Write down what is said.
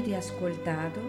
Avete ascoltato